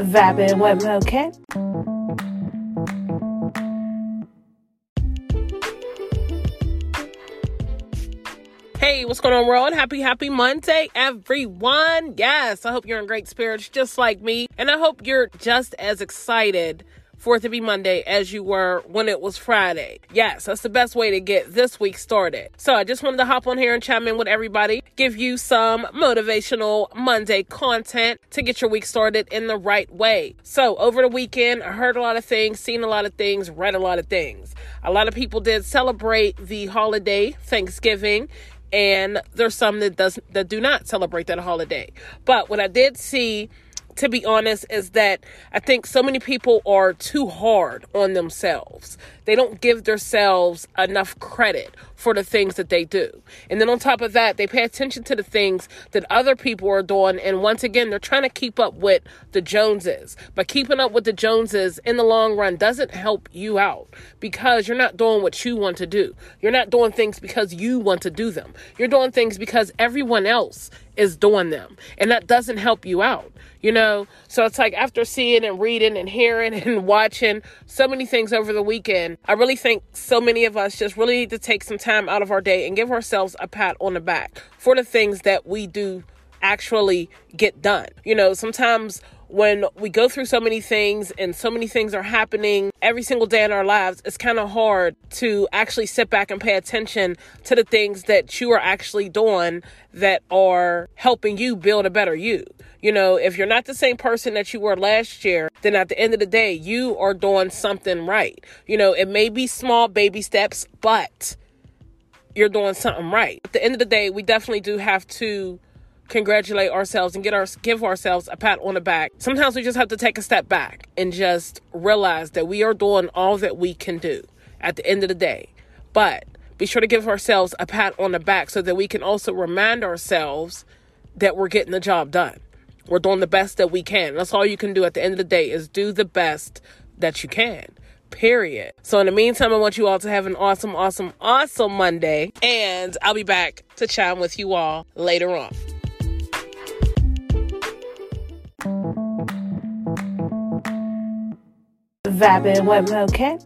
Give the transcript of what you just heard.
Vibing with Mocha. Hey, what's going on, world? Happy, happy Monday, everyone. Yes, I hope you're in great spirits just like me. And I hope you're just as excited for it to be Monday as you were when it was Friday. Yes, that's the best way to get this week started. So I just wanted to hop on here and chime in with everybody, give you some motivational Monday content to get your week started in the right way. So over the weekend, I heard a lot of things, seen a lot of things, read a lot of things. A lot of people did celebrate the holiday, Thanksgiving, and there's some that does that do not celebrate that holiday. But what I did see to be honest, is that I think so many people are too hard on themselves. They don't give themselves enough credit for the things that they do. And then on top of that, they pay attention to the things that other people are doing. And once again, they're trying to keep up with the Joneses. But keeping up with the Joneses in the long run doesn't help you out because you're not doing what you want to do. You're not doing things because you want to do them. You're doing things because everyone else is doing them. And that doesn't help you out, you know? So it's like after seeing and reading and hearing and watching so many things over the weekend, I really think so many of us just really need to take some time out of our day and give ourselves a pat on the back for the things that we do actually get done. You know, sometimes when we go through so many things and so many things are happening every single day in our lives, it's kind of hard to actually sit back and pay attention to the things that you are actually doing that are helping you build a better you. You know, if you're not the same person that you were last year, then at the end of the day, you are doing something right. You know, it may be small baby steps, but you're doing something right. At the end of the day, we definitely do have to congratulate ourselves and get our give ourselves a pat on the back. Sometimes we just have to take a step back and just realize that we are doing all that we can do at the end of the day. But be sure to give ourselves a pat on the back so that we can also remind ourselves that we're getting the job done. We're doing the best that we can. That's all you can do at the end of the day is do the best that you can. Period. So in the meantime, I want you all to have an awesome, awesome, awesome Monday. And I'll be back to chime with you all later on. Vibing with Mocha.